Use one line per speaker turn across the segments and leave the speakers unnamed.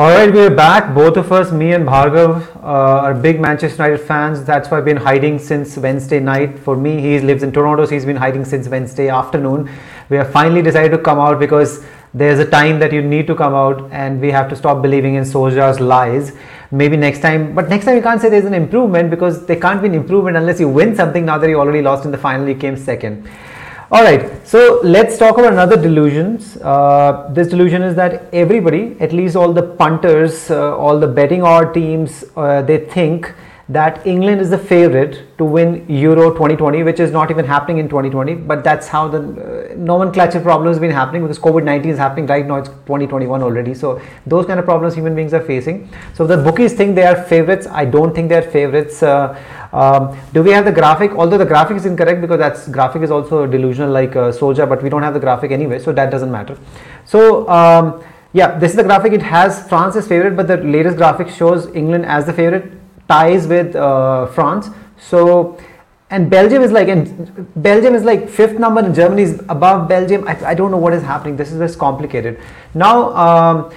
All right, we're back. Both of us, me and Bhargav, uh, are big Manchester United fans. That's why I've been hiding since Wednesday night. For me, he lives in Toronto, so he's been hiding since Wednesday afternoon. We have finally decided to come out because there's a time that you need to come out, and we have to stop believing in Solskjaer's lies. Maybe next time, but next time you can't say there's an improvement because there can't be an improvement unless you win something. Now that you already lost in the final, you came second. All right, so let's talk about another delusion. Uh, this delusion is that everybody, at least all the punters, uh, all the betting odd teams, uh, they think that England is the favorite to win Euro 2020, which is not even happening in 2020. But that's how the uh, nomenclature problem has been happening because COVID 19 is happening right now. It's 2021 already. So those kind of problems human beings are facing. So the bookies think they are favorites. I don't think they're favorites. Uh, um, do we have the graphic? Although the graphic is incorrect because that's graphic is also delusional like uh, Solskjaer, but we don't have the graphic anyway, so that doesn't matter. So. Um, yeah, this is the graphic. It has France as favorite, but the latest graphic shows England as the favorite ties with uh, France. So and Belgium is like and Belgium is like fifth number and Germany is above Belgium. I, I don't know what is happening. This is just complicated. Now um,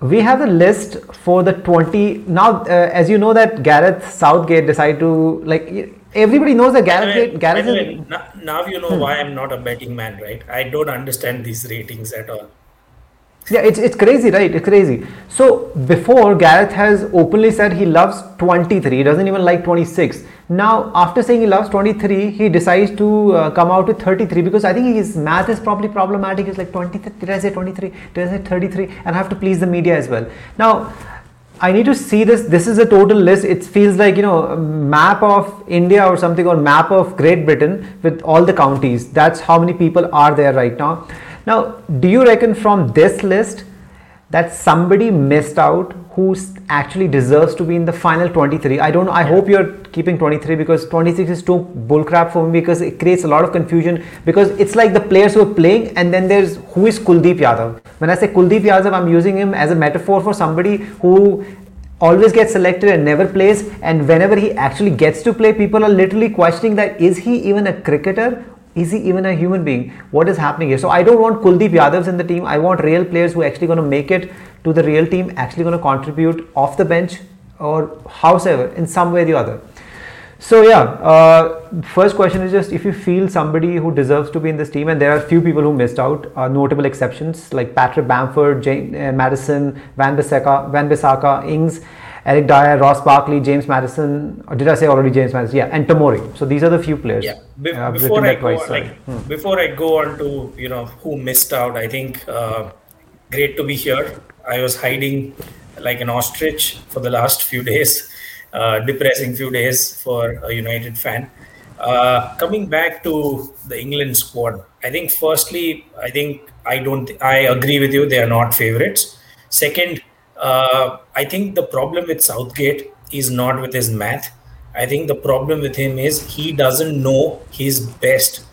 we have a list for the 20 now uh, as you know that Gareth Southgate decided to like everybody knows that Gareth Gareth is,
now, now you know why I'm not a betting man, right? I don't understand these ratings at all.
Yeah, it's, it's crazy, right? It's crazy. So before Gareth has openly said he loves 23, he doesn't even like 26. Now, after saying he loves 23, he decides to uh, come out with 33 because I think his math is probably problematic. It's like 20, did I say 23? Did I say 33? And I have to please the media as well. Now, I need to see this. This is a total list. It feels like you know map of India or something or map of Great Britain with all the counties. That's how many people are there right now. Now, do you reckon from this list that somebody missed out who actually deserves to be in the final 23? I don't know. I hope you're keeping 23 because 26 is too bullcrap for me because it creates a lot of confusion because it's like the players who are playing and then there's who is Kuldeep Yadav. When I say Kuldeep Yadav, I'm using him as a metaphor for somebody who always gets selected and never plays and whenever he actually gets to play people are literally questioning that is he even a cricketer is he even a human being? What is happening here? So I don't want Kuldeep Yadavs in the team. I want real players who are actually going to make it to the real team, actually going to contribute off the bench or howsoever in some way or the other. So yeah, uh, first question is just if you feel somebody who deserves to be in this team, and there are few people who missed out, uh, notable exceptions like Patrick Bamford, Jane, uh, Maddison, Wan Bissaka, Wan Bissaka, Ings Eric Dier, Ross Barkley, James Maddison, or did I say already James Maddison? Yeah, and Tomori. So these are the few players.
Yeah. Be-
Uh,
before I go,
twice,
like.
Hmm.
before I go on to you know who missed out, I think uh, great to be here. I was hiding like an ostrich for the last few days, uh, depressing few days for a United fan. Uh, coming back to the England squad, I think firstly, I think I don't. I agree with you. They are not favorites. Second, uh, I think the problem with Southgate is not with his math. I think the problem with him is he doesn't know his best,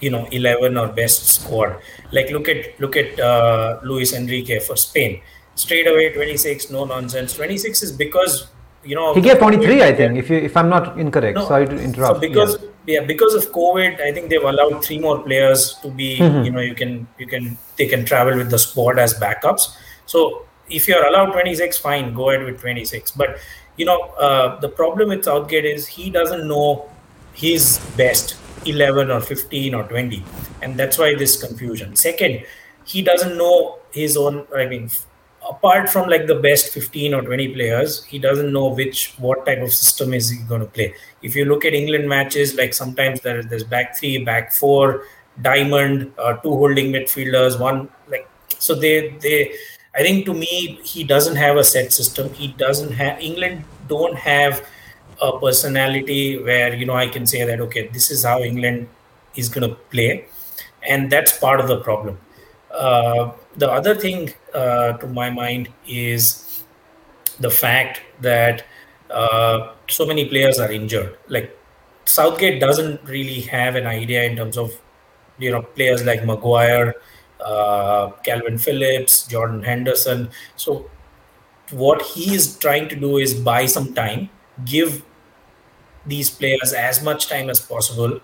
you know, eleven or best squad. Like look at look at uh, Luis Enrique for Spain. Straight away, twenty six, no nonsense. Twenty six is because you know
He gave 23, I think, if you if I'm not incorrect.
no,
Sorry to interrupt.
So because yeah. because of COVID, I think they've allowed three more players to be.
Mm-hmm.
You know, you can you can they can travel with the squad as backups. So if you're allowed 26, fine, go ahead with 26. But you know, uh, the problem with Southgate is he doesn't know his best 11 or 15 or 20, and that's why this confusion. Second, he doesn't know his own. I mean, apart from like the best 15 or 20 players he doesn't know which what type of system is he going to play if you look at england matches like sometimes there, there's back three back four diamond uh, two holding midfielders one like so they they i think to me he doesn't have a set system. He doesn't have england don't have a personality where you know i can say that okay this is how england is going to play. And that's part of the problem. Uh, the other thing uh, to my mind is the fact that uh, so many players are injured. Like Southgate doesn't really have an idea in terms of you know players like Maguire, uh, Calvin Phillips, Jordan Henderson. So what he is trying to do is buy some time, give these players as much time as possible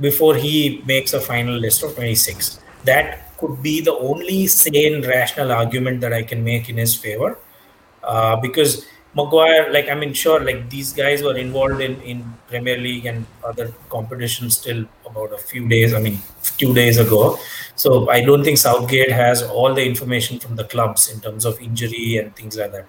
before he makes a final list of 26. That could be the only sane, rational argument that I can make in his favor. uh, because Maguire, like I mean, sure, like these guys were involved in in Premier League and other competitions till about a few days. I mean, few days ago. So I don't think Southgate has all the information from the clubs in terms of injury and things like that.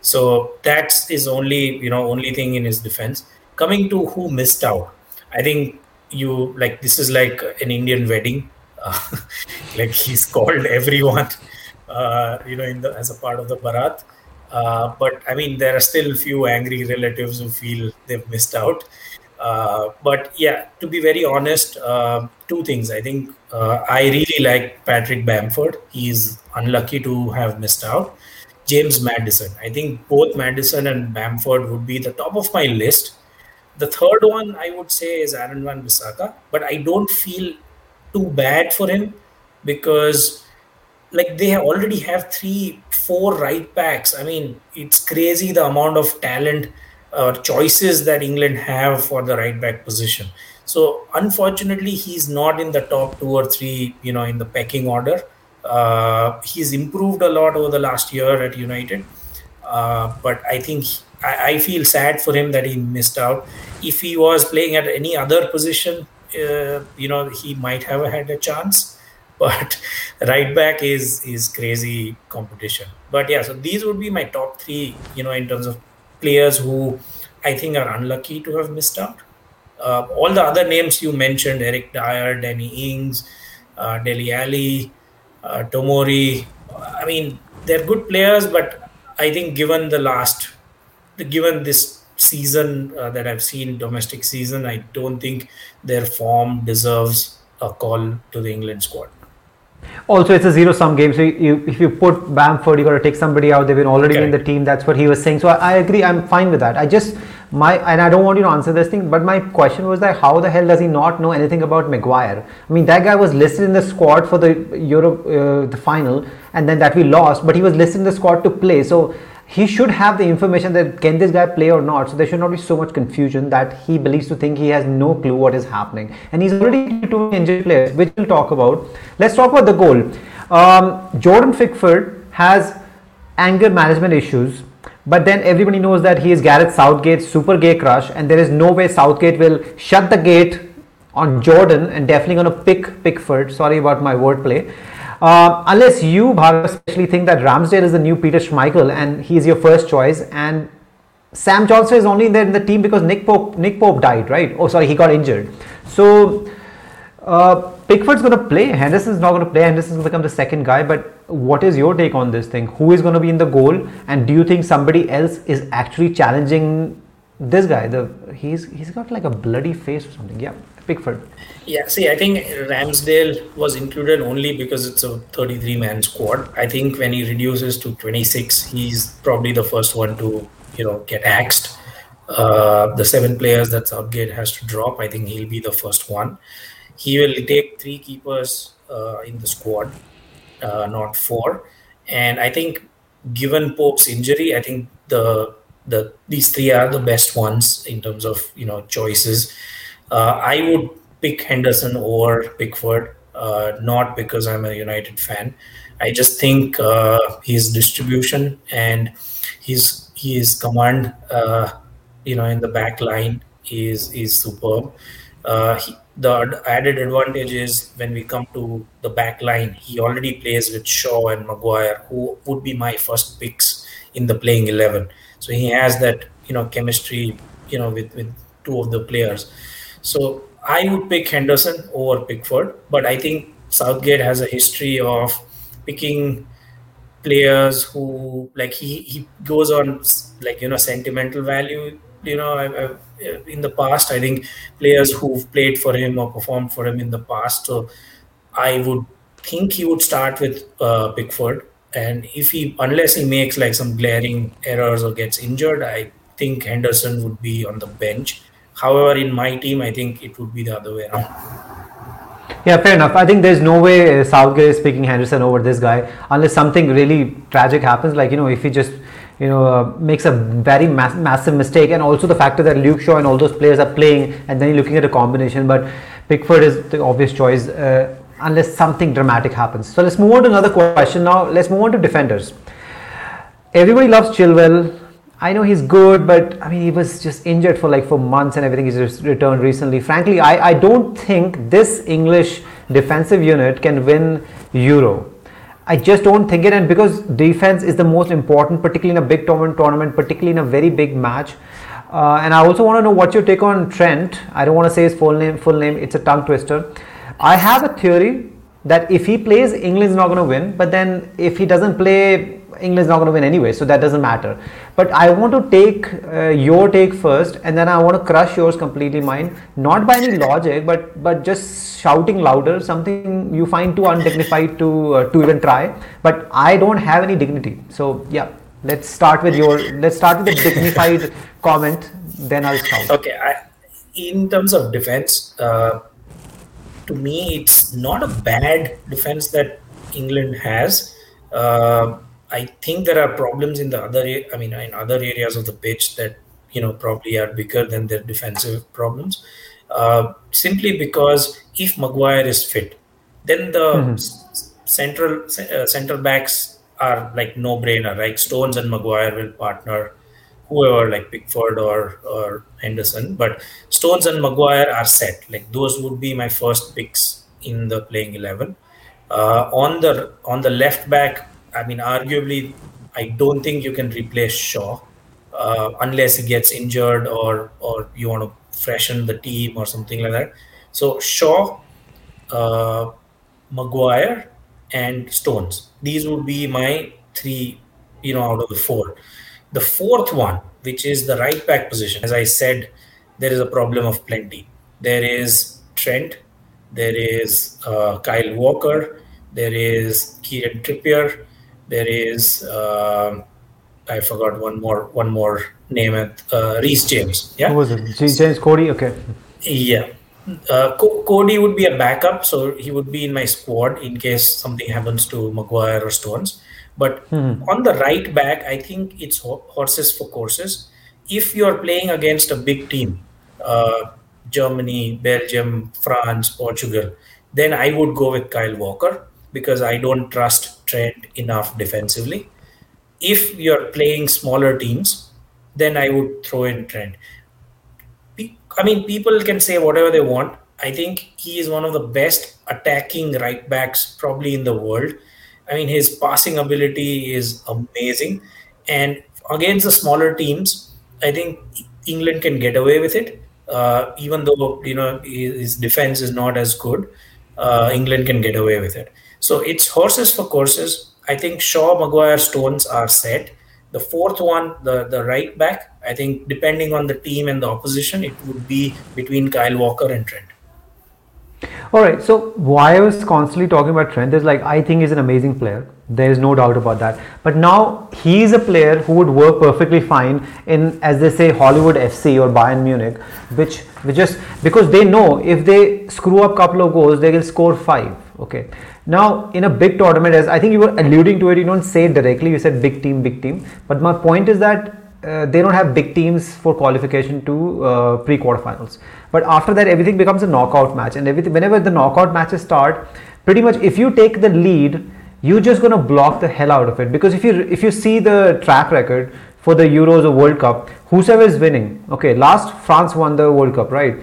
So that's his only you know only thing in his defense. Coming to who missed out, I think you like this is like an Indian wedding. Uh, like he's called everyone, uh, you know, in the as a part of the barat uh, but I mean, there are still a few angry relatives who feel they've missed out. Uh, but yeah, to be very honest, uh, two things. I think uh, I really like Patrick Bamford. He's unlucky to have missed out. James Maddison. I think both Maddison and Bamford would be the top of my list. The third one I would say is Aaron Wan Bissaka, but I don't feel too bad for him because like they already have three, four right backs. I mean, it's crazy the amount of talent or choices that England have for the right back position. So unfortunately, he's not in the top two or three, you know, in the pecking order. Uh, he's improved a lot over the last year at United, uh, but I think I, I, feel sad for him that he missed out. If he was playing at any other position, uh, you know, he might have had a chance but right back is is crazy competition. But yeah, so these would be my top three, you know, in terms of players who I think are unlucky to have missed out. Uh, all the other names you mentioned, Eric Dier, Danny Ings, uh, Dele Alli, uh, Tomori, I mean, they're good players, but I think given the last, given this season uh, that I've seen, domestic season, I don't think their form deserves a call to the England squad.
Also, it's a zero-sum game. So you, if you put Bamford, you got to take somebody out. They've been already okay. in the team. That's what he was saying. So I, I, agree. I'm fine with that. I just my and I don't want you to answer this thing, but my question was that how the hell does he not know anything about Maguire? I mean, that guy was listed in the squad for the Europe uh, the final, and then that we lost, but he was listed in the squad to play. So he should have the information that can this guy play or not. So there should not be so much confusion that he believes to think he has no clue what is happening. And he's already two injured players, which we'll talk about. Let's talk about the goal. Um, Jordan Pickford has anger management issues. But then everybody knows that he is Gareth Southgate's super gay crush, and there is no way Southgate will shut the gate on Jordan and definitely going to pick Pickford. Sorry about my wordplay. Uh, unless you, especially think that Ramsdale is the new Peter Schmeichel and he's your first choice, and Sam Johnstone is only there in the team because Nick Pope Nick Pope died, right? Oh, sorry, he got injured. So uh, Pickford's going to play. Henderson's not going to play. Henderson's going to become the second guy. But what is your take on this thing? Who is going to be in the goal? And do you think somebody else is actually challenging this guy? The he's he's got like a bloody face or something. Yeah. Pickford?
Yeah, see, I think Ramsdale was included only because it's a 33 man squad. I think when he reduces to 26, he's probably the first one to, you know, get axed. Uh, the seven players that Southgate has to drop, I think he'll be the first one. He will take three keepers uh, in the squad, uh, not four. And I think, given Pope's injury, I think the the these three are the best ones in terms of you know choices. Uh, I would pick Henderson over Pickford, uh, not because I'm a United fan. I just think uh, his distribution and his his command, you know, in the back line is is superb. He, the added advantage is when we come to the back line, he already plays with Shaw and Maguire, who would be my first picks in the playing eleven. So he has that you know chemistry, you know, with with two of the players. So I would pick Henderson over Pickford, but I think Southgate has a history of picking players who like he he goes on like you know sentimental value. You know, I, I, in the past, I think players who've played for him or performed for him in the past. So I would think he would start with uh, Pickford, and if he unless he makes like some glaring errors or gets injured, I think Henderson would be on the bench However, in my team, I think it would be the other way around.
Yeah, fair enough. I think there's no way Southgate is picking Henderson over this guy unless something really tragic happens. Like, you know, if he just, you know, uh, makes a very mass- massive mistake, and also the factor that Luke Shaw and all those players are playing, and then you're looking at a combination. But Pickford is the obvious choice uh, unless something dramatic happens. So let's move on to another question now. Let's move on to defenders. everybody loves Chilwell. I know he's good, but I mean he was just injured for like for months and everything. He's just returned recently. Frankly, I, I don't think this English defensive unit can win Euro. I just don't think it, and because defense is the most important, particularly in a big tournament, particularly in a very big match. Uh, and I also want to know what's your take on Trent. I don't want to say his full name. Full name. It's a tongue twister. I have a theory that if he plays, England's not going to win. But then if he doesn't play, England's not going to win anyway, so that doesn't matter. But I want to take uh, your take first, and then I want to crush yours completely, mine. Not by any logic, but but just shouting louder, something you find too undignified to uh, to even try. But I don't have any dignity, so yeah. Let's start with your. Let's start with a dignified comment. Then I'll shout.
Okay, I, in terms of defense, uh, to me, it's not a bad defense that England has. Uh, I think there are problems in the other, I mean, in other areas of the pitch that you know probably are bigger than their defensive problems. Uh, simply because if Maguire is fit, then the mm-hmm. s- central uh, central backs are like no brainer. Right, Stones and Maguire will partner, whoever like Pickford or or Henderson. But Stones and Maguire are set. Like those would be my first picks in the playing eleven. Uh, on the on the left back, I mean, arguably, I don't think you can replace Shaw uh, unless he gets injured or or you want to freshen the team or something like that. So Shaw, uh, Maguire, and Stones. These would be my three, you know, out of the four. The fourth one, which is the right back position, as I said, there is a problem of plenty. There is Trent, there is uh, Kyle Walker, there is Kieran Trippier, there is uh, I forgot one more one more name it uh, Reece James. Yeah,
who was it? Reece James Coady. Okay.
Yeah. Uh, Co- Coady would be a backup, so he would be in my squad in case something happens to Maguire or Stones. But hmm on the right back, I think it's horses for courses. If you're playing against a big team, uh, Germany, Belgium, France, Portugal, then I would go with Kyle Walker because I don't trust Trent enough defensively. If you're playing smaller teams, then I would throw in Trent. I mean, people can say whatever they want. I think he is one of the best attacking right backs probably in the world. I mean, his passing ability is amazing. And against the smaller teams, I think England can get away with it. Uh, even though you know his defense is not as good, uh, England can get away with it. So it's horses for courses. I think Shaw, Maguire, Stones are set. The fourth one, the, the right back, I think depending on the team and the opposition, it would be between Kyle Walker and Trent.
All right. So why I was constantly talking about Trent is like I think he's an amazing player. There is no doubt about that. But now he's a player who would work perfectly fine in, as they say, Hollywood FC or Bayern Munich, which, which just because they know if they screw up a couple of goals, they will score five. Okay. Now, in a big tournament, as I think you were alluding to it, you don't say it directly, you said big team, big team. But my point is that uh, they don't have big teams for qualification to uh, pre quarterfinals. But after that, everything becomes a knockout match. And everything, whenever the knockout matches start, pretty much if you take the lead, you're just going to block the hell out of it. Because if you, if you see the track record for the Euros or World Cup, whosoever is winning, okay, last France won the World Cup, right?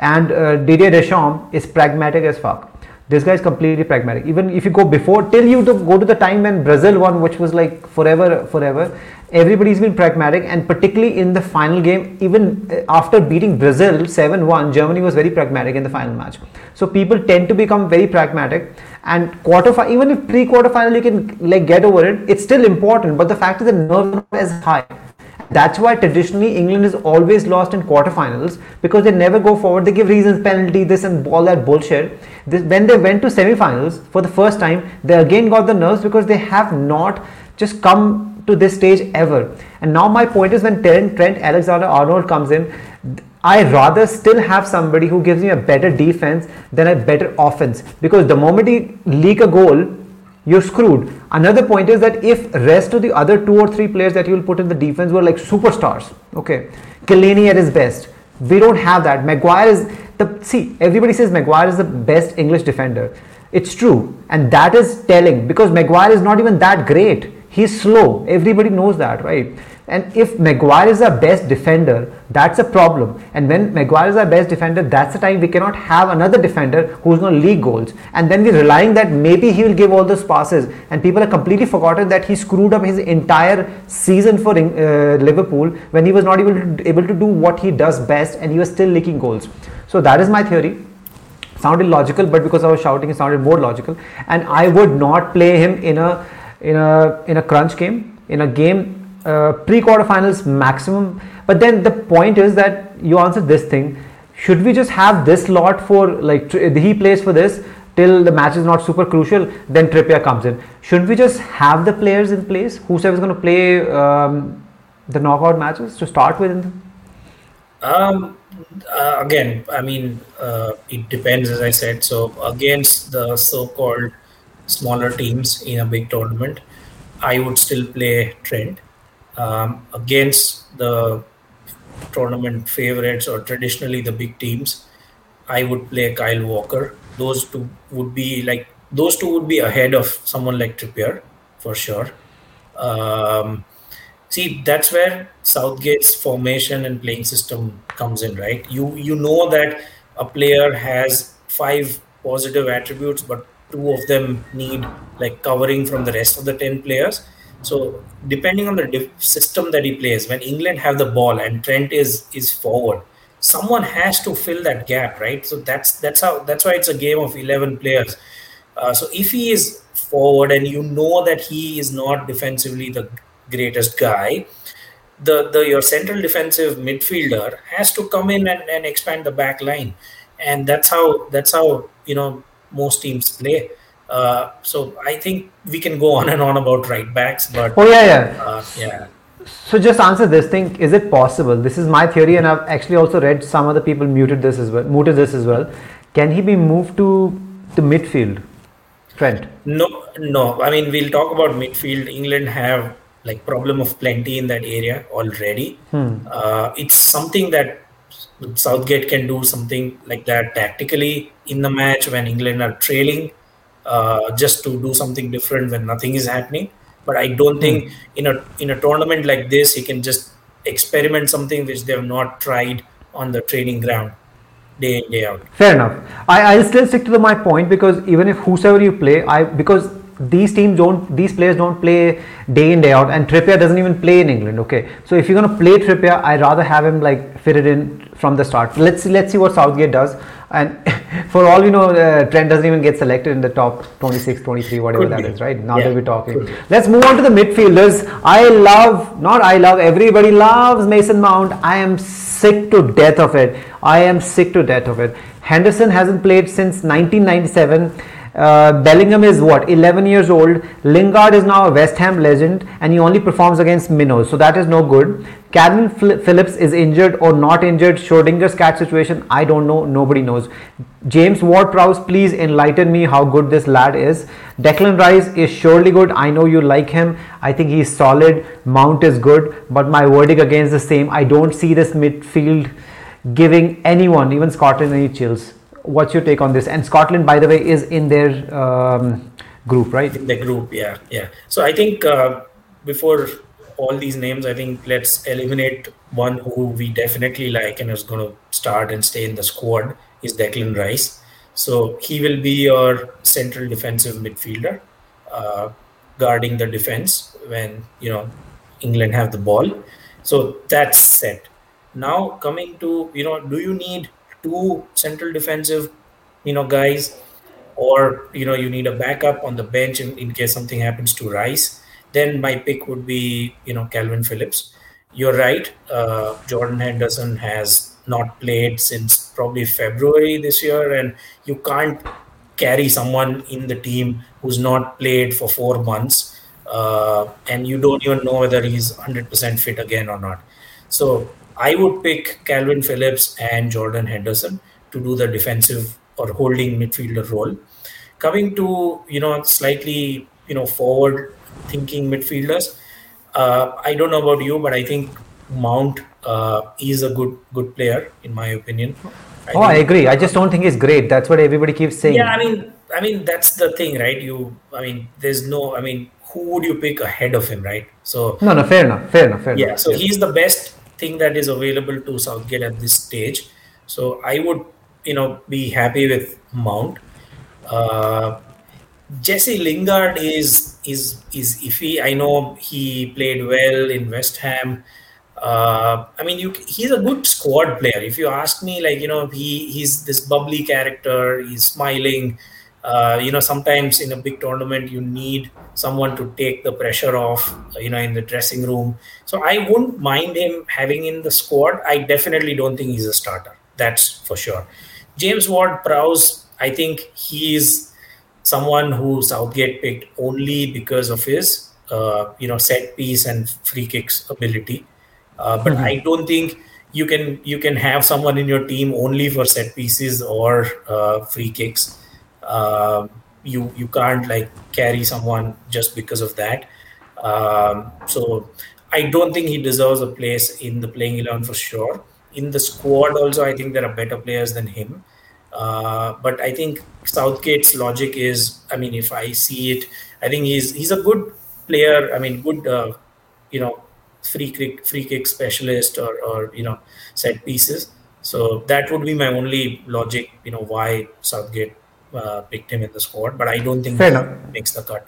And uh, Didier Deschamps is pragmatic as fuck this guy is completely pragmatic. Even if you go before, till you to go to the time when Brazil won, which was like forever, forever, everybody's been pragmatic. And particularly in the final game, even uh, after beating Brazil 7 1, Germany was very pragmatic in the final match. So people tend to become very pragmatic. And quarter even if pre quarter final you can like get over it, it's still important. But the fact is the nerve as high. That's why traditionally England is always lost in quarterfinals because they never go forward. They give reasons, penalty, this and all that bullshit. This, when they went to semifinals for the first time, they again got the nerves because they have not just come to this stage ever. And now my point is when Trent, Trent Alexander-Arnold comes in, I rather still have somebody who gives me a better defense than a better offense because the moment he leak a goal, you're screwed. Another point is that if rest of the other two or three players that you'll put in the defense were like superstars, okay, Chiellini at his best, we don't have that. Maguire is the see. Everybody says Maguire is the best English defender. It's true, and that is telling because Maguire is not even that great. he's slow. Everybody knows that, right? And if Maguire is our best defender, that's a problem. And when Maguire is our best defender, that's the time we cannot have another defender who's going to leak goals. And then we're relying that maybe he will give all those passes. And people have completely forgotten that he screwed up his entire season for uh, Liverpool when he was not able to, able to do what he does best and he was still leaking goals. So that is my theory sounded logical but because i was shouting it sounded more logical and i would not play him in a in a in a crunch game in a game uh, pre quarterfinals maximum. But then the point is that you answered this thing. Should we just have this lot for like he plays for this till the match is not super crucial? Then Trippier comes in. Should we just have the players in place? Whosoever is going to play um, the knockout matches to start with?
Um, uh, again, I mean, uh, it depends, as I said. So against the so-called smaller teams in a big tournament, I would still play Trent um, against the tournament favorites or traditionally the big teams, I would play Kyle Walker. Those two would be like those two would be ahead of someone like Trippier for sure. Um, see, that's where Southgate's formation and playing system comes in, right? You you know that a player has five positive attributes, but two of them need like covering from the rest of the ten players so depending on the system that he plays, when England have the ball and Trent is is forward, someone has to fill that gap, right? So that's that's how that's why it's a game of eleven players. Uh, so if he is forward and you know that he is not defensively the greatest guy, the the your central defensive midfielder has to come in and, and expand the back line, and that's how that's how you know most teams play. Uh, so I think we can go on and on about right backs, but
oh yeah, yeah,
uh, yeah.
So just answer this thing: Is it possible? This is my theory, and I've actually also read some other people muted this as well. Muted this as well. Can he be moved to the midfield? Trent?
No, no. I mean, we'll talk about midfield. England have like problem of plenty in that area already.
Hmm.
Uh, it's something that Southgate can do something like that tactically in the match when England are trailing uh, just to do something different when nothing is happening. But I don't think hmm. in a in a tournament like this he can just experiment something which they have not tried on the training ground day in day out.
Fair enough. I I'll still stick to the, my point because even if whosoever you play, I because these teams don't these players don't play day in day out and Trippier doesn't even play in England okay so if you're going to play Trippier I'd rather have him like fitted in from the start let's see let's see what Southgate does and for all you know uh, Trent doesn't even get selected in the top 26 23 whatever that is, right? Now yeah. that we're talking. Let's move on to the midfielders. I love not I love everybody loves Mason Mount. I am sick to death of it. I am sick to death of it. Henderson hasn't played since 1997 uh, Bellingham is what 11 years old. Lingard is now a West Ham legend and he only performs against minnows, so that is no good. Calvin Phillips is injured or not injured. Schrodinger's cat situation, I don't know. Nobody knows. James Ward-Prowse, please enlighten me how good this lad is. Declan Rice is surely good. I know you like him. I think he's solid. Mount is good, but my verdict against the same. I don't see this midfield giving anyone, even Scotland, any chills what's your take on this? And Scotland, by the way, is in their um, group, right?
In the group, yeah, yeah. So I think uh, before all these names, I think let's eliminate one who we definitely like and is going to start and stay in the squad is Declan Rice. So he will be your central defensive midfielder, uh, guarding the defense when you know England have the ball. So that's set. Now coming to you know, do you need two central defensive, you know, guys, or you know, you need a backup on the bench in, in case something happens to Rice, then my pick would be, you know, Calvin Phillips. You're right. Uh, Jordan Henderson has not played since probably February this year, and you can't carry someone in the team who's not played for four months, uh, and you don't even know whether he's 100% fit again or not. So I would pick Calvin Phillips and Jordan Henderson to do the defensive or holding midfielder role. Coming to you know slightly you know forward thinking midfielders, uh, I don't know about you, but I think Mount uh, is a good good player in my opinion.
I oh, I agree. I just don't think he's great. That's what everybody keeps saying.
Yeah, I mean, I mean that's the thing, right? You, I mean, there's no, I mean, who would you pick ahead of him, right? So
no, no, fair enough, fair enough, fair enough. yeah.
So he's the best thing that is available to Southgate at this stage. So I would, you know, be happy with Mount. Uh, Jesse Lingard is is is iffy. I know he played well in West Ham. Uh, I mean, you, he's a good squad player. If you ask me, like you know, he he's this bubbly character. He's smiling. Uh, you know, sometimes in a big tournament, you need someone to take the pressure off. You know, in the dressing room. So I wouldn't mind him having in the squad. I definitely don't think he's a starter. That's for sure. James Ward-Prowse, I think he's someone who Southgate picked only because of his, uh, you know, set piece and free kicks ability. Uh, but mm-hmm. I don't think you can you can have someone in your team only for set pieces or uh, free kicks. Uh, you you can't like carry someone just because of that. Um, so I don't think he deserves a place in the playing eleven for sure. In the squad, also, I think there are better players than him. Uh, but I think Southgate's logic is, I mean, if I see it, I think he's he's a good player. I mean, good, uh, you know, free kick free kick specialist or, or you know set pieces. So that would be my only logic. You know why Southgate uh, picked him in the squad, but I don't think
Fair
he
enough.
makes the cut.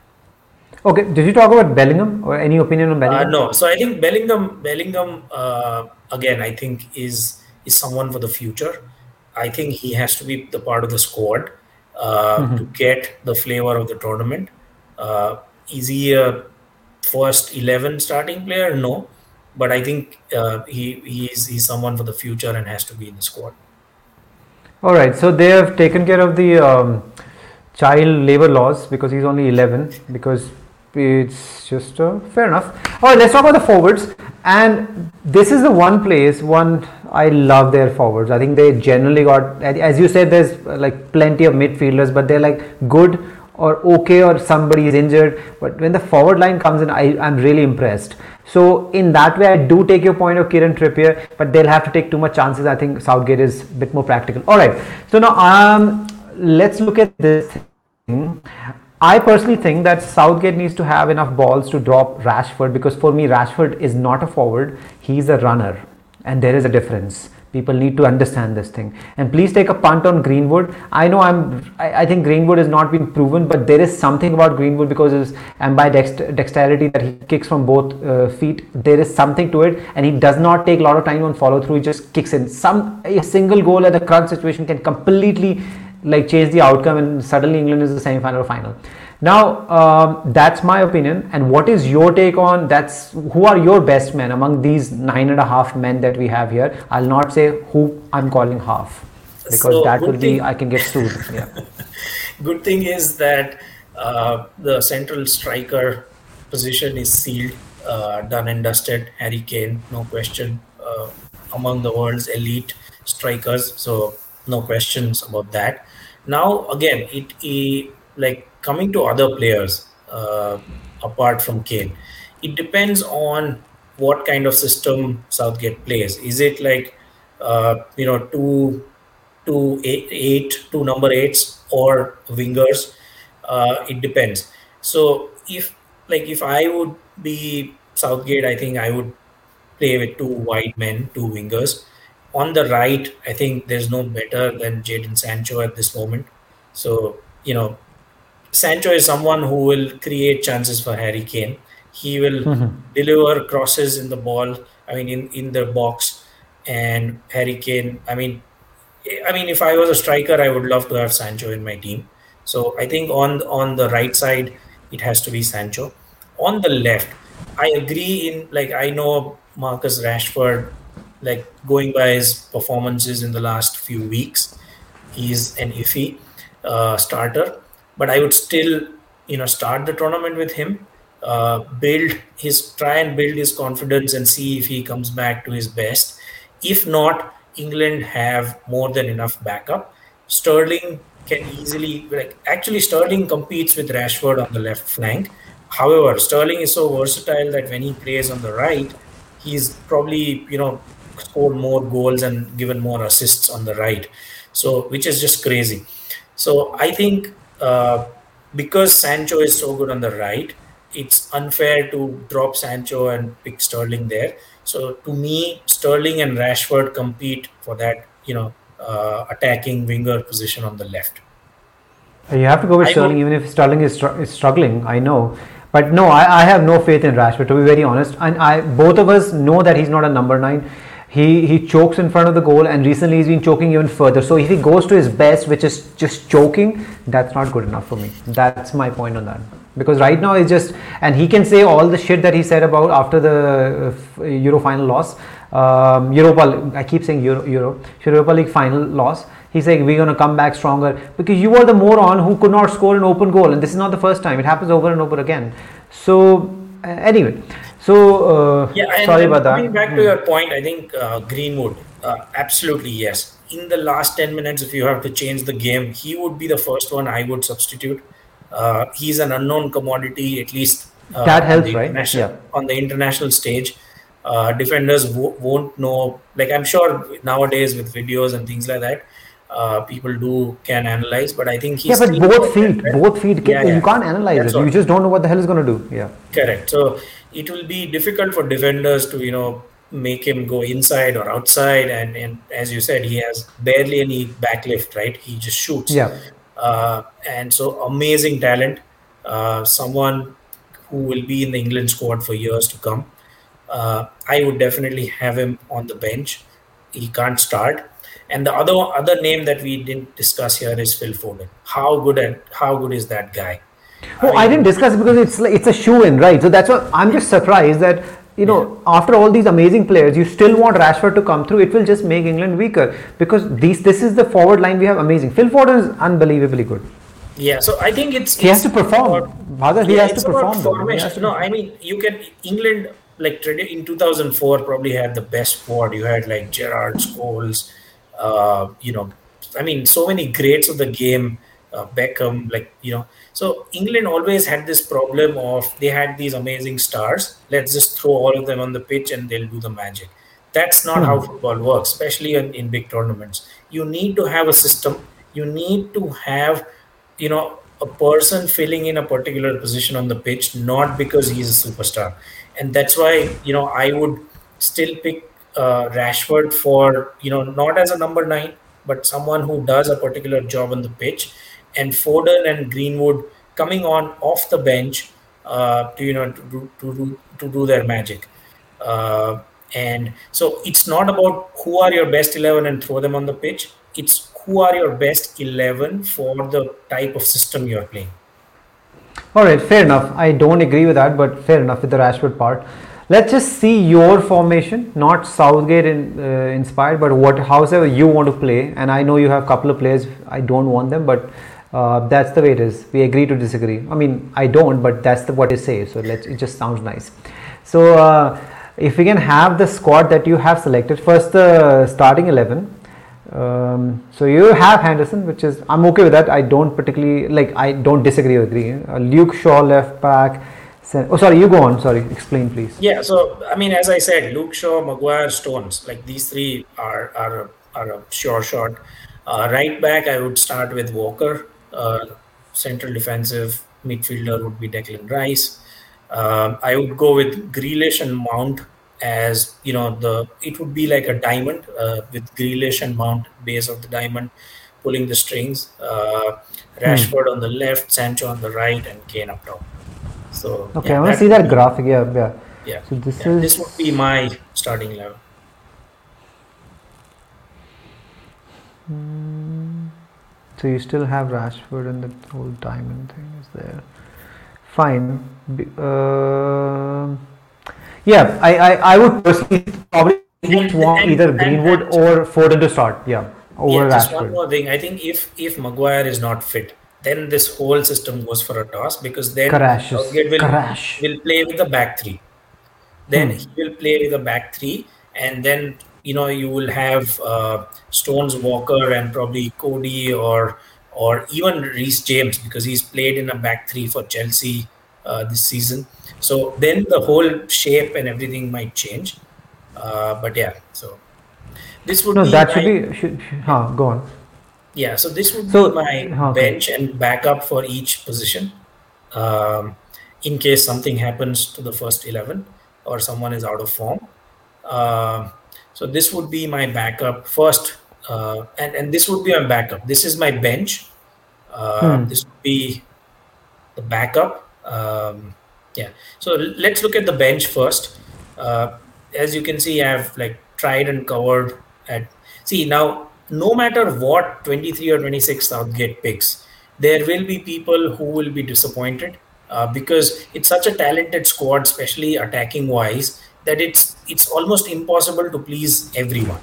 Okay, did you talk about Bellingham or any opinion on Bellingham?
Uh, no, so I think Bellingham, Bellingham uh, again, I think is is someone for the future. I think he has to be the part of the squad uh, mm-hmm. to get the flavor of the tournament. Uh, is he a first 11 starting player? No. But I think uh, he, is he's someone for the future and has to be in the squad.
All right. So they have taken care of the um, child labor laws because he's only 11 because it's just uh, fair enough. All right, let's talk about the forwards. And this is the one place, one I love their forwards. I think they generally got, as you said, there's like plenty of midfielders, but they're like good or okay or somebody is injured but when the forward line comes in I, I'm really impressed so in that way I do take your point of Kieran Trippier but they'll have to take too much chances. I think Southgate is a bit more practical. Alright so now um, let's look at this thing. I personally think that Southgate needs to have enough balls to drop Rashford because for me Rashford is not a forward. He's a runner and there is a difference people need to understand this thing. And please take a punt on greenwood. I know i'm i, I think greenwood has not been proven but there is something about greenwood because his and by dext- dexterity that he kicks from both uh, feet. There is something to it and he does not take a lot of time on follow through he just kicks in. Some a single goal at the crunch situation can completely like change the outcome and suddenly england is the semi-final or final now, um, that's my opinion. And what is your take on that's who are your best men among these nine and a half men that we have here? I'll not say who I'm calling half because so that would be I can get sued. Yeah.
good thing is that uh, the central striker position is sealed, uh, done and dusted. Harry Kane, no question, uh, among the world's elite strikers. So no questions about that. Now again, it, it like coming to other players uh, apart from Kane, it depends on what kind of system Southgate plays. Is it like uh, you know two two eight, eight two number eights or wingers? Uh, it depends. So if like if I would be Southgate, I think I would play with two wide men, two wingers. On the right, I think there's no better than Jadon Sancho at this moment. So you know Sancho is someone who will create chances for Harry Kane. He will mm-hmm. deliver crosses in the ball. I mean, in in the box, and Harry Kane. I mean, I mean, if I was a striker, I would love to have Sancho in my team. So I think on on the right side, it has to be Sancho. On the left, I agree. In like I know Marcus Rashford, like going by his performances in the last few weeks, he's an iffy uh, starter but I would still, you know, start the tournament with him, uh, build his, try and build his confidence and see if he comes back to his best. If not, England have more than enough backup. Sterling can easily, like, actually, Sterling competes with Rashford on the left flank. However, Sterling is so versatile that when he plays on the right, he's probably, you know, scored more goals and given more assists on the right. So, which is just crazy. So, I think uh, because Sancho is so good on the right, it's unfair to drop Sancho and pick Sterling there. So to me, Sterling and Rashford compete for that, you know, uh, attacking winger position on the left.
You have to go with I Sterling, even if Sterling is, str- is struggling. I know, but no, I, I, have no faith in Rashford to be very honest. And I, both of us know that he's not a number nine. He he chokes in front of the goal, and recently he's been choking even further. So if he goes to his best, which is just choking, that's not good enough for me. That's my point on that because right now it's just and he can say all the shit that he said about after the uh, Euro final loss, um, Europa. I keep saying Euro, Euro Europa League final loss. He's saying we're going to come back stronger because you are the moron who could not score an open goal, and this is not the first time. It happens over and over again. So uh, anyway, so uh,
yeah, sorry about that. Coming back to hmm. your point, I think uh, Greenwood, uh, absolutely yes. In the last ten minutes, if you have to change the game, he would be the first one I would substitute uh, he's an unknown commodity, at least
uh, that helps, right?
Yeah. On the international stage, uh, defenders w- won't know. Like I'm sure nowadays with videos and things like that, uh, people do can analyze. But I think he's
yeah, but both feet, both feet, yeah, yeah. you can't analyze it. You just don't know what the hell is going to do. Yeah,
correct. So it will be difficult for defenders to you know make him go inside or outside and, and as you said he has barely any backlift right he just shoots
yeah
uh, and so amazing talent, uh, someone who will be in the England squad for years to come. Uh, I would definitely have him on the bench. He can't start. And the other other name that we didn't discuss here is Phil Foden. How good at how good is that guy?
Oh, I, mean, I didn't discuss it because it's like, it's a shoe in, right? So that's what I'm just surprised that you know, yeah. after all these amazing players, you still want Rashford to come through. It will just make England weaker because these this is the forward line we have amazing. Phil Foden is unbelievably good.
Yeah, so I think it's
he
it's
has to perform. Bhargav, he, yeah, has to perform.
Formation. To no, I mean you can England like in 2004 probably had the best squad. You had like Gerrard, Scholes, you know, I mean so many greats of the game, uh, Beckham, like you know so England always had this problem of they had these amazing stars. Let's just throw all of them on the pitch and they'll do the magic. That's not how hmm. football works, especially in, in big tournaments. You need to have a system. You need to have, you know, a person filling in a particular position on the pitch, not because he's a superstar. And that's why, you know, I would still pick uh, Rashford for, you know, not as a number nine, but someone who does a particular job on the pitch and Foden and Greenwood coming on off the bench uh, to you know to do, to do, to do their magic. Uh, and so it's not about who are your best 11 and throw them on the pitch. It's who are your best 11 for the type of system you're playing.
All right, fair enough. I don't agree with that, but fair enough with the Rashford part. Let's just see your formation, not Southgate in, uh, inspired, but what, however you want to play. And I know you have a couple of players. I don't want them, but uh, that's the way it is. We agree to disagree. I mean, I don't, but that's the, what they say. So let's. It just sounds nice. So uh, if we can have the squad that you have selected, first the starting eleven. Um, so you have Henderson, which is I'm okay with that. I don't particularly like. I don't disagree or agree. Uh, Luke Shaw left back. Oh, sorry. You go on. Sorry. Explain, please.
Yeah. So I mean, as I said, Luke Shaw, Maguire, Stones. Like these three are are are a sure shot. Uh, right back, I would start with Walker uh, central defensive midfielder would be Declan Rice. Um, I would go with Grealish and Mount as you know the it would be like a diamond uh, with Grealish and Mount base of the diamond pulling the strings. Uh, Rashford hmm. on the left, Sancho on the right, and Kane up top. So
okay, yeah, I want to see that graphic. Yeah, yeah.
Yeah. So this yeah, is this would be my starting level.
Hmm. So you still have Rashford and the whole diamond thing is there. Fine. Uh, yeah, I, I, I would personally probably want either Greenwood or Foden to start. Yeah, over yeah, just Rashford.
one more thing. I think if if Maguire is not fit, then this whole system goes for a toss because then
Crashes.
will,
Crash.
will play with the back three. Then hmm. he will play with the back three, and then you know you will have uh, Stones Walker and probably Coady or or even Reece James because he's played in a back three for Chelsea uh, this season. So then the whole shape and everything might change. Uh, but yeah, so this would
no,
be
that should be should, should, huh, go on.
Yeah, so this would so, be my huh, bench and backup for each position. Um, in case something happens to the first 11 or someone is out of form. Uh, so this would be my backup first, uh, and and this would be my backup. This is my bench. Uh, hmm. This would be the backup. Um, yeah. So let's look at the bench first. Uh, as you can see, I have like tried and covered at. See now, no matter what 23 or 26 Southgate picks, there will be people who will be disappointed uh, because it's such a talented squad, especially attacking wise, that it's it's almost impossible to please everyone.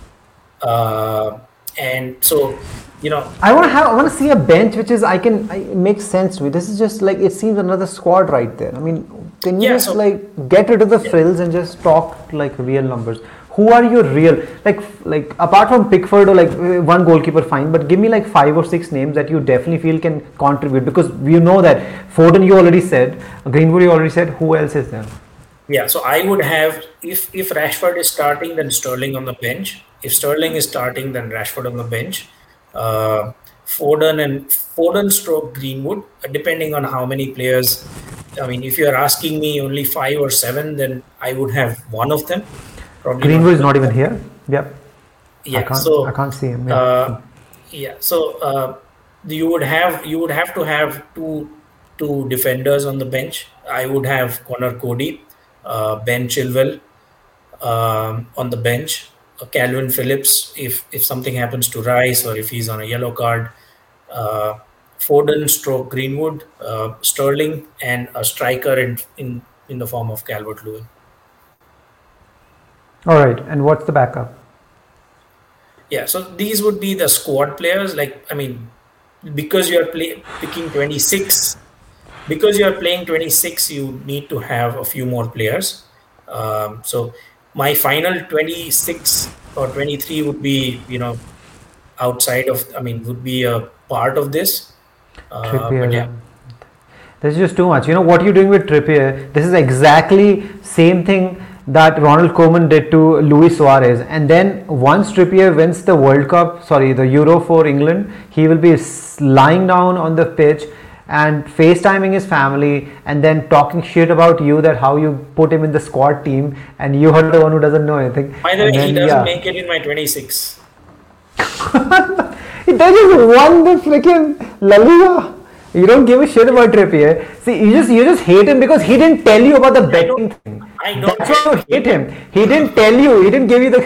Uh, and so, you know,
I want to have I want to see a bench which is I can I, makes sense to me. This is just like it seems another squad right there. I mean, can you yeah, just so, like get rid of the yeah. frills and just talk like real numbers? Who are your real like like apart from Pickford or like uh, one goalkeeper fine but give me like five or six names that you definitely feel can contribute because you know that Foden you already said Greenwood you already said who else is there?
Yeah so I would have if if Rashford is starting then Sterling on the bench. If Sterling is starting then Rashford on the bench. Uh, Foden and Foden stroke Greenwood depending on how many players I mean if you're asking me only five or seven then I would have one of them
Probably Greenwood is not even here. Yep.
Yeah.
I can't,
so
I can't see him.
Yeah. Uh, yeah. So uh, you would have you would have to have two two defenders on the bench. I would have Conor Coady, uh, Ben Chilwell um, on the bench, uh, Kalvin Phillips if if something happens to Rice or if he's on a yellow card. Uh, Foden, Stroke, Greenwood, uh, Sterling, and a striker in in in the form of Calvert Lewin.
All right, and what's the backup?
Yeah, so these would be the squad players. Like, I mean, because you're play, picking 26, because you're playing 26, you need to have a few more players. Um, so my final 26 or 23 would be, you know, outside of, I mean, would be a part of this.
Uh, Trippier. Yeah. This is just too much. You know what you're doing with Trippier? This is exactly same thing that Ronald Koeman did to Luis Suarez. And then once Trippier wins the World Cup, sorry, the Euro for England, he will be lying down on the pitch and FaceTiming his family and then talking shit about you that how you put him in the squad team and you are the one who doesn't know anything.
By the way, then, he doesn't yeah. make it in my 26.
he doesn't won the freaking La Liga. You don't give a shit about Trippier. See, you just you just hate him because he didn't tell you about the betting thing. I don't. That's why you hate him. He didn't tell you. He didn't give you the.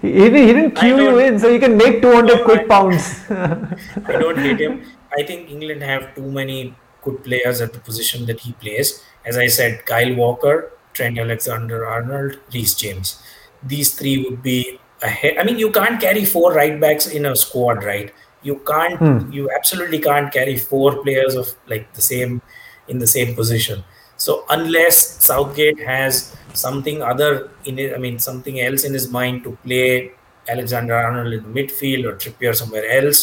He, he, he didn't cue you in so you can make 200 quick pounds.
I don't hate him. I think England have too many good players at the position that he plays. As I said, Kyle Walker, Trent Alexander-Arnold, Reece James. These three would be ahead. I mean, you can't carry four right backs in a squad, right? you can't hmm. you absolutely can't carry four players of like the same in the same position so unless southgate has something other in it i mean something else in his mind to play alexander arnold in the midfield or trippier somewhere else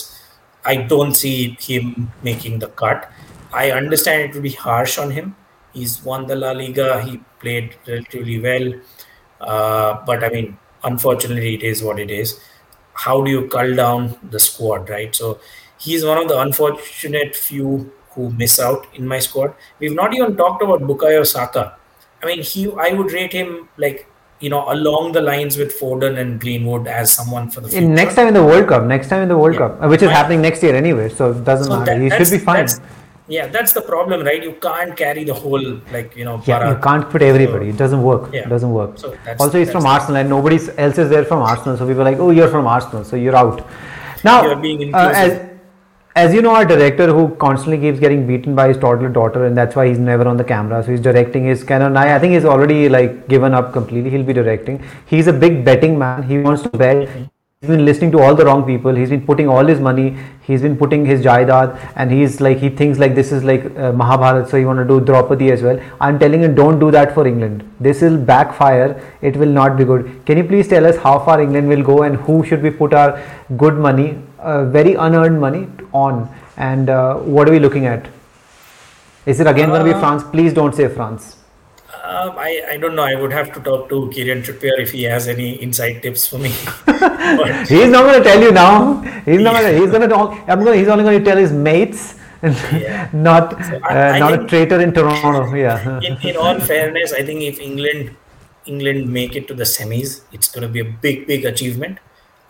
i don't see him making the cut. I understand it will be harsh on him. He's won the la liga. He played relatively well. Uh, but i mean unfortunately it is what it is. How do you cull down the squad, right? So he's one of the unfortunate few who miss out in my squad. We've not even talked about Bukayo Saka. I mean, he I would rate him like you know along the lines with Foden and Greenwood as someone for the future.
Next time in the World Cup, next time in the World yeah. Cup, which is happening next year anyway, so it doesn't so matter. That, he should be fine
yeah that's the problem right you can't carry the whole like you know
yeah you can't put everybody so, it doesn't work yeah. it doesn't work so also he's from arsenal and nobody else is there from arsenal so people are like oh you're from arsenal so you're out now you're being uh, as, as you know our director who constantly keeps getting beaten by his toddler daughter and that's why he's never on the camera. So he's directing his of I think he's already like given up completely. He'll be directing. He's a big betting man. He wants to bet. He's been listening to all the wrong people. He's been putting all his money. He's been putting his jaidad and he's like he thinks like this is like uh, mahabharat so he want to do draupadi as well. I'm telling him don't do that for england. This will backfire. It will not be good. Can you please tell us how far england will go and who should we put our good money very unearned money on and uh, what are we looking at is it again going to be uh, france please don't say france
um, I, I don't know. I would have to talk to Kieran Trippier if he has any inside tips for me.
he's not going to tell you now. He's not. Gonna, he's going to talk. I'm going. He's only going to tell his mates. yeah. not so I, uh, not a traitor in Toronto. Yeah.
in, in all fairness, I think if England England make it to the semis, it's going to be a big big achievement.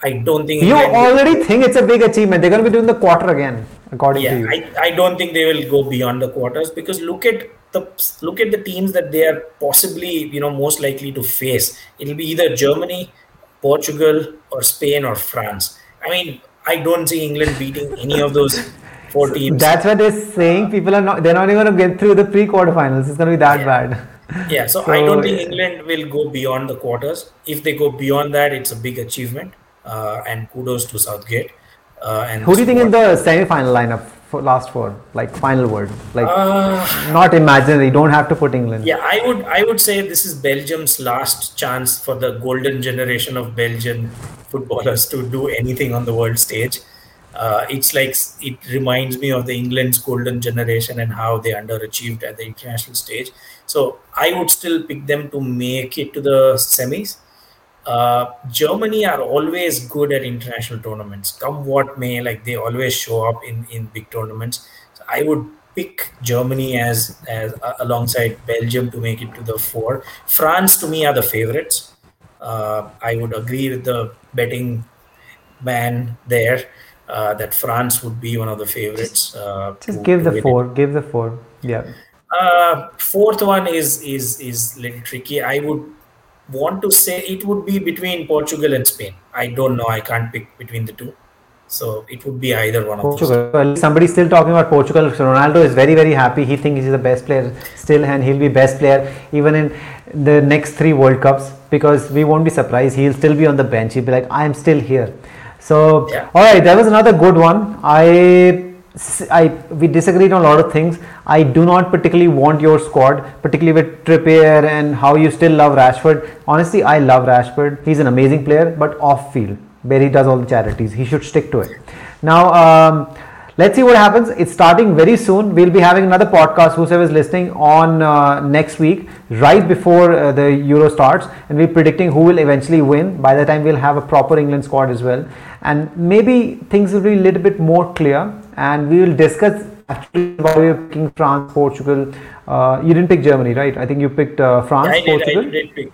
I don't think
you already think it's a big achievement. They're going to be doing the quarter again, according
yeah,
to you.
I, I don't think they will go beyond the quarters because look at the look at the teams that they are possibly you know most likely to face. It'll be either Germany, Portugal, or Spain or France. I mean, I don't see England beating any of those four teams.
That's what they're saying. People are not. They're not even going to get through the pre-quarterfinals. It's going to be that
yeah.
bad.
Yeah. So, so, I don't think England will go beyond the quarters. If they go beyond that, it's a big achievement. Uh, and kudos to Southgate. Uh, and
who do you think in the semi-final lineup for last four? Like final word, like uh, not imaginary. Don't have to put England.
Yeah, I would. I would say this is Belgium's last chance for the golden generation of Belgian footballers to do anything on the world stage. Uh, it's like it reminds me of the England's golden generation and how they underachieved at the international stage. So I would still pick them to make it to the semis. Uh, Germany are always good at international tournaments. Come what may, like they always show up in in big tournaments. So I would pick Germany as as uh, alongside Belgium to make it to the four. France to me are the favorites. Uh, I would agree with the betting man there uh, that France would be one of the favorites.
Uh, Just to, give to the four. It. Give the four. Yeah.
Uh, fourth one is is is little tricky. I would want to say it would be between Portugal and Spain. I don't know. I can't pick between the two. So it would be either one
Portugal. of those. Somebody's still talking about Portugal. Ronaldo is very, very happy. He thinks he's the best player still, and he'll be best player even in the next three World Cups because we won't be surprised. He'll still be on the bench. He'll be like, I am still here. So, yeah. all right, that was another good one. I I we disagreed on a lot of things. I do not particularly want your squad, particularly with Trippier and how you still love Rashford. Honestly, I love Rashford. He's an amazing player, but off field where he does all the charities, he should stick to it. Now, um, let's see what happens. It's starting very soon. We'll be having another podcast. Whoever is listening on uh, next week, right before uh, the Euro starts, and we're predicting who will eventually win. By the time we'll have a proper England squad as well, and maybe things will be a little bit more clear and we will discuss actually why you're picking France, Portugal. Uh, you didn't pick Germany, right? I think you picked uh, France,
I
did, Portugal.
I did pick.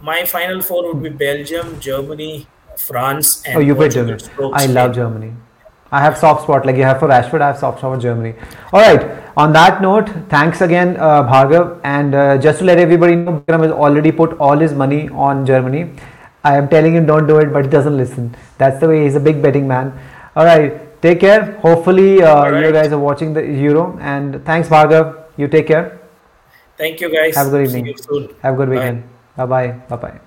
My final four would be Belgium, Germany, France, and
oh, you picked Germany. I love Germany. I have soft spot like you have for Rashford. I have soft spot for Germany. All right. On that note, thanks again, uh, Bhargav. And uh, just to let everybody know, Bikram has already put all his money on Germany. I am telling him don't do it, but he doesn't listen. That's the way he's a big betting man. All right take care. Hopefully, uh, right. you guys are watching the Euro. And thanks, Bhargav. You take care.
Thank you, guys.
Have a good evening. Have a good weekend. Bye bye. Bye bye.